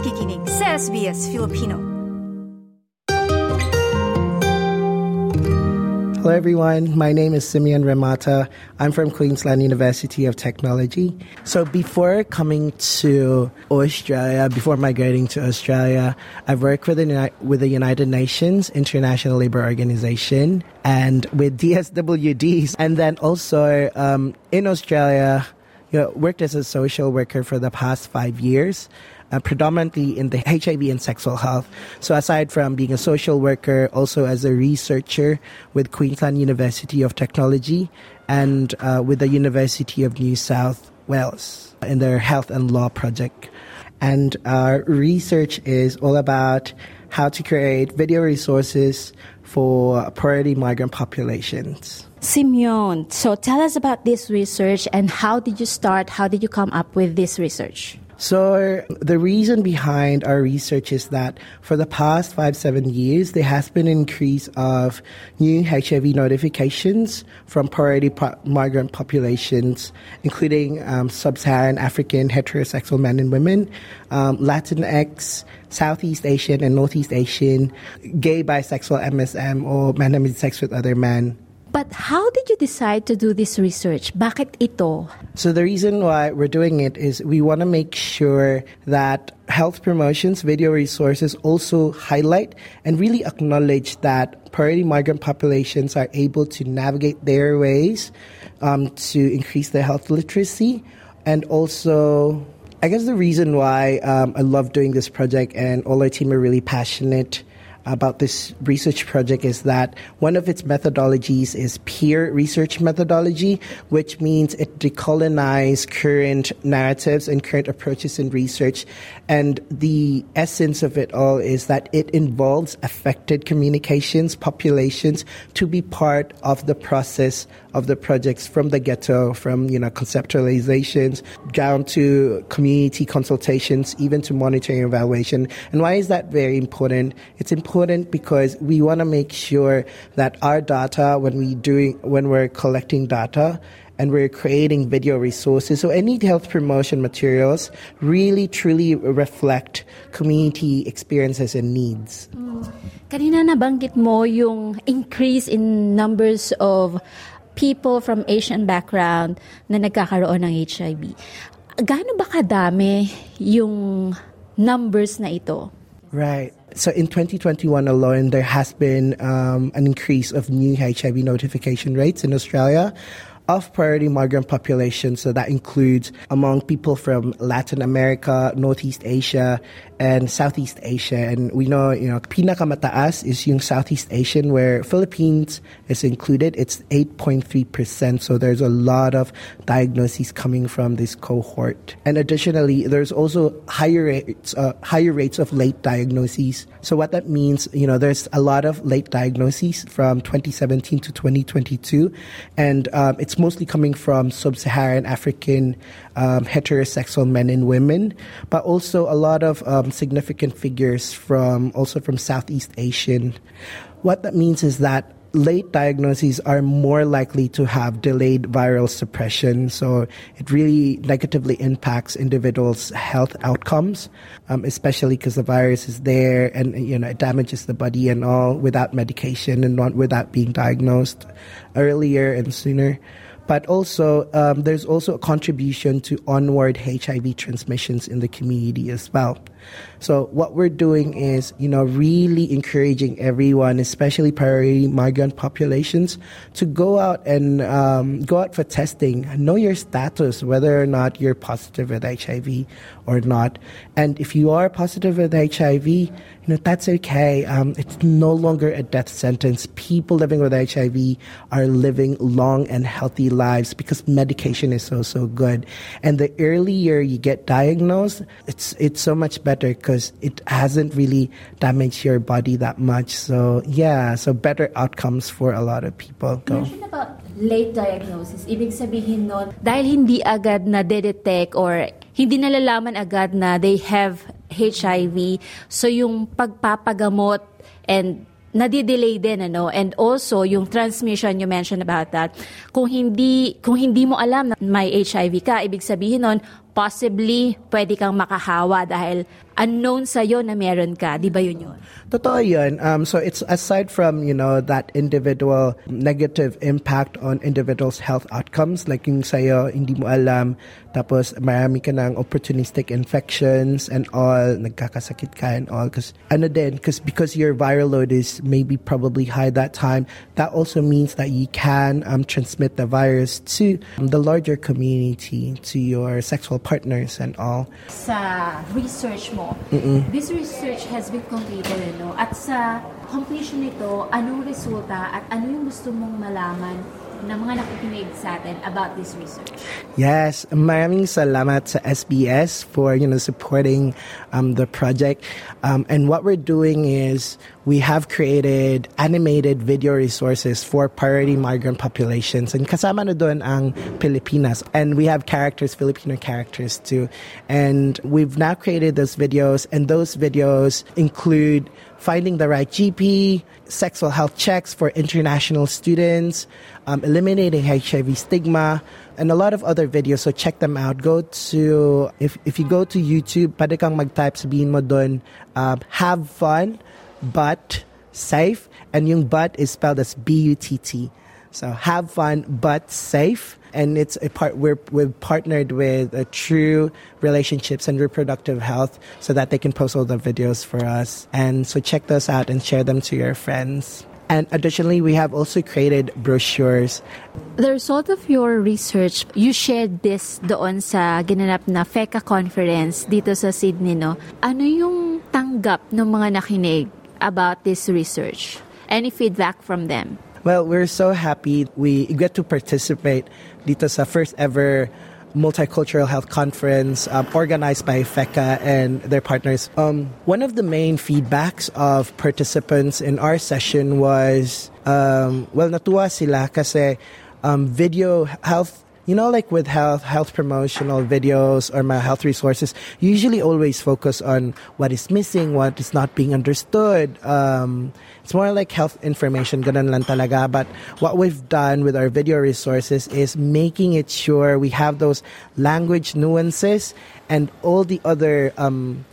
nakikinig sa SBS Filipino. Hello, everyone. My name is Simeon Ramata. I'm from Queensland University of Technology. So, before coming to Australia, before migrating to Australia, I've worked with the, with the United Nations International Labour Organization and with DSWDs, and then also um, in Australia, you know, worked as a social worker for the past five years uh, predominantly in the HIV and sexual health. So aside from being a social worker, also as a researcher with Queensland University of Technology and uh, with the University of New South Wales in their health and law project. And our research is all about how to create video resources for priority migrant populations. Simeon, so tell us about this research and how did you start? How did you come up with this research? So the reason behind our research is that for the past five, seven years, there has been an increase of new HIV notifications from priority po- migrant populations, including um, sub-Saharan African heterosexual men and women, um, Latinx, Southeast Asian and Northeast Asian, gay, bisexual, MSM, or men having sex with other men, but how did you decide to do this research? Bakit ito? So the reason why we're doing it is we want to make sure that health promotions, video resources also highlight and really acknowledge that priority migrant populations are able to navigate their ways um, to increase their health literacy and also I guess the reason why um, I love doing this project and all our team are really passionate about this research project is that one of its methodologies is peer research methodology, which means it decolonizes current narratives and current approaches in research. And the essence of it all is that it involves affected communications, populations to be part of the process of the projects from the ghetto, from, you know, conceptualizations down to community consultations, even to monitoring and evaluation. And why is that very important? It's important because we want to make sure that our data, when we doing, when we're collecting data, and we're creating video resources. So any health promotion materials really truly reflect community experiences and needs. Mm. Kanina nabanggit mo yung increase in numbers of people from Asian background na nagkakaroon ng HIV. Gaano ba kadami yung numbers na ito? Right. So in 2021 alone, there has been um, an increase of new HIV notification rates in Australia of priority migrant population. So that includes among people from Latin America, Northeast Asia, and Southeast Asia. And we know, you know, pinakamataas is yung Southeast Asian where Philippines is included. It's 8.3%. So there's a lot of diagnoses coming from this cohort. And additionally, there's also higher rates, uh, higher rates of late diagnoses. So what that means, you know, there's a lot of late diagnoses from 2017 to 2022. And um, it's mostly coming from sub-Saharan African um, heterosexual men and women, but also a lot of um, significant figures from also from Southeast Asian. What that means is that late diagnoses are more likely to have delayed viral suppression. So it really negatively impacts individuals' health outcomes, um, especially because the virus is there and you know it damages the body and all without medication and not without being diagnosed earlier and sooner but also um, there's also a contribution to onward HIV transmissions in the community as well. So what we're doing is, you know, really encouraging everyone, especially priority migrant populations, to go out and um, go out for testing, know your status, whether or not you're positive with HIV or not. And if you are positive with HIV, you know, that's okay. Um, it's no longer a death sentence. People living with HIV are living long and healthy lives because medication is so, so good. And the earlier you get diagnosed, it's, it's so much better because it hasn't really damaged your body that much. So yeah, so better outcomes for a lot of people. Go. Mention about late diagnosis. Ibig sabihin nun, dahil hindi agad na detect or hindi nalalaman agad na they have HIV, so yung pagpapagamot and nadidelay din ano and also yung transmission you mentioned about that kung hindi kung hindi mo alam na may HIV ka ibig sabihin nun possibly pwede kang makahawa dahil unknown sa'yo na meron ka. Di ba yun yun? Totoo yun. Um, so it's aside from, you know, that individual negative impact on individuals' health outcomes, like yung sa'yo, hindi mo alam, tapos marami ka ng opportunistic infections and all, nagkakasakit ka and all. Cause, ano din, cause, because your viral load is maybe probably high that time, that also means that you can um, transmit the virus to um, the larger community, to your sexual partners and all. Sa research mo, this research has been completed, ano? At sa completion nito, anong resulta at ano yung gusto mong malaman ng mga nakikinig sa atin about this research? Yes, maraming salamat sa SBS for you know supporting um, the project. Um, and what we're doing is we have created animated video resources for priority migrant populations. And kasama na doon ang Pilipinas. And we have characters, Filipino characters too. And we've now created those videos, and those videos include finding the right GP, sexual health checks for international students, um, eliminating HIV stigma, and a lot of other videos. So check them out. Go to, if, if you go to YouTube, pwede kang mag-type, sabihin mo doon, uh, have fun, but safe. And yung but is spelled as B-U-T-T. So have fun, but safe. And it's a part we're we've partnered with a True Relationships and Reproductive Health so that they can post all the videos for us. And so check those out and share them to your friends. And additionally, we have also created brochures. The result of your research, you shared this doon sa ginanap na FECCA conference dito sa Sydney, no? Ano yung tanggap ng mga nakinig about this research? Any feedback from them? Well, we're so happy we get to participate dito sa first ever multicultural health conference um, organized by FECCA and their partners. Um, one of the main feedbacks of participants in our session was, um, well, natuwa sila kasi um, video health you know, like with health, health promotional videos or my health resources, usually always focus on what is missing, what is not being understood. Um, it's more like health information, lang talaga. But what we've done with our video resources is making it sure we have those language nuances and all the other, um,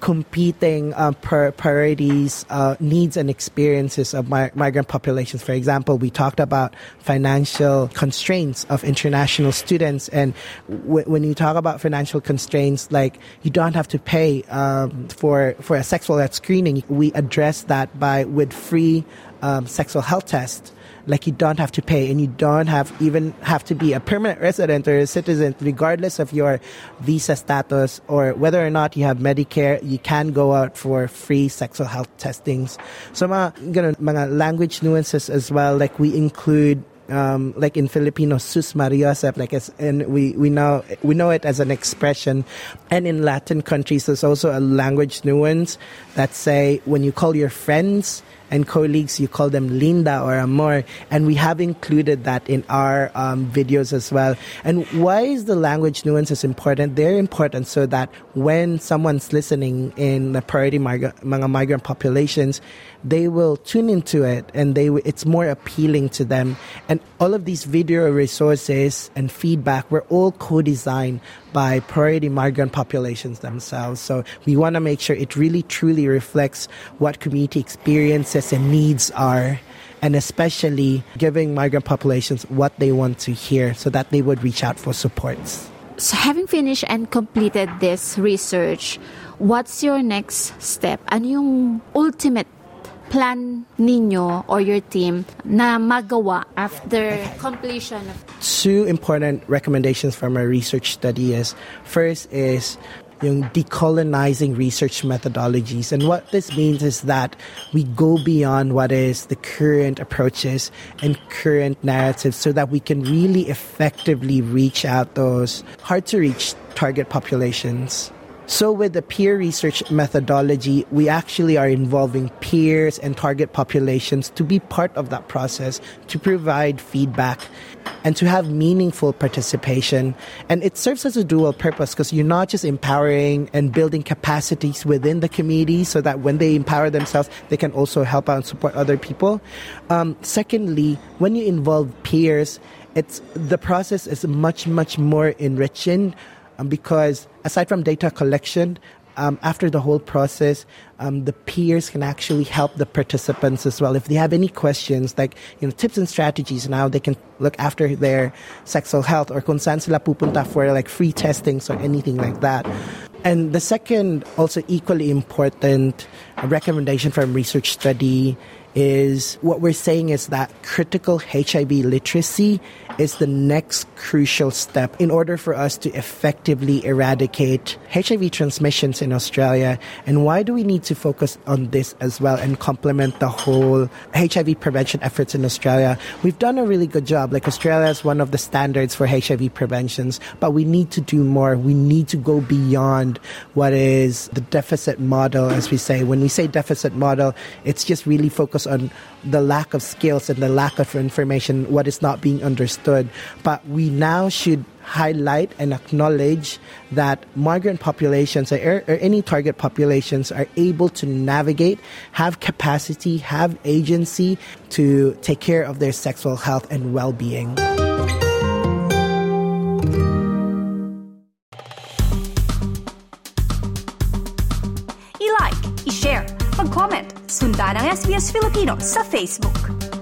competing uh, pri- priorities, uh, needs, and experiences of mi- migrant populations. For example, we talked about financial constraints of international students, and w- when you talk about financial constraints, like you don't have to pay um, for for a sexual health screening, we address that by with free um, sexual health tests like you don't have to pay and you don't have even have to be a permanent resident or a citizen regardless of your visa status or whether or not you have medicare you can go out for free sexual health testings. So mga, ganun, mga language nuances as well. Like we include um, like in Filipino, sus mariosep, like as, and we, we know we know it as an expression, and in Latin countries, there's also a language nuance that say when you call your friends and colleagues, you call them linda or amor, and we have included that in our um, videos as well. And why is the language nuances important? They're important so that when someone's listening in the priority migrant, mga migrant populations, they will tune into it and they it's more appealing to them. And all of these video resources and feedback were all co-designed by priority migrant populations themselves. So we want to make sure it really truly reflects what community experiences and needs are and especially giving migrant populations what they want to hear so that they would reach out for supports. So having finished and completed this research, what's your next step? Ano yung ultimate plan ninyo or your team na magawa after completion of Two important recommendations from our research study is first is yung decolonizing research methodologies. And what this means is that we go beyond what is the current approaches and current narratives so that we can really effectively reach out those hard to reach target populations. So, with the peer research methodology, we actually are involving peers and target populations to be part of that process, to provide feedback, and to have meaningful participation. And it serves as a dual purpose because you're not just empowering and building capacities within the community so that when they empower themselves, they can also help out and support other people. Um, secondly, when you involve peers, it's the process is much, much more enriching um, because aside from data collection, um, after the whole process, um, the peers can actually help the participants as well. If they have any questions, like you know, tips and strategies, now they can look after their sexual health or kung sila pupunta for like free testings or anything like that. And the second, also equally important recommendation from research study is what we're saying is that critical HIV literacy is the next crucial step in order for us to effectively eradicate HIV transmissions in Australia. And why do we need to focus on this as well and complement the whole HIV prevention efforts in Australia? We've done a really good job. Like Australia is one of the standards for HIV preventions, but we need to do more. We need to go beyond what is the deficit model, as we say. When we say deficit model, it's just really focused on the lack of skills and the lack of information, what is not being understood. But we now should highlight and acknowledge that migrant populations or, or, any target populations are able to navigate, have capacity, have agency to take care of their sexual health and well being. SBS Filipino sa Facebook.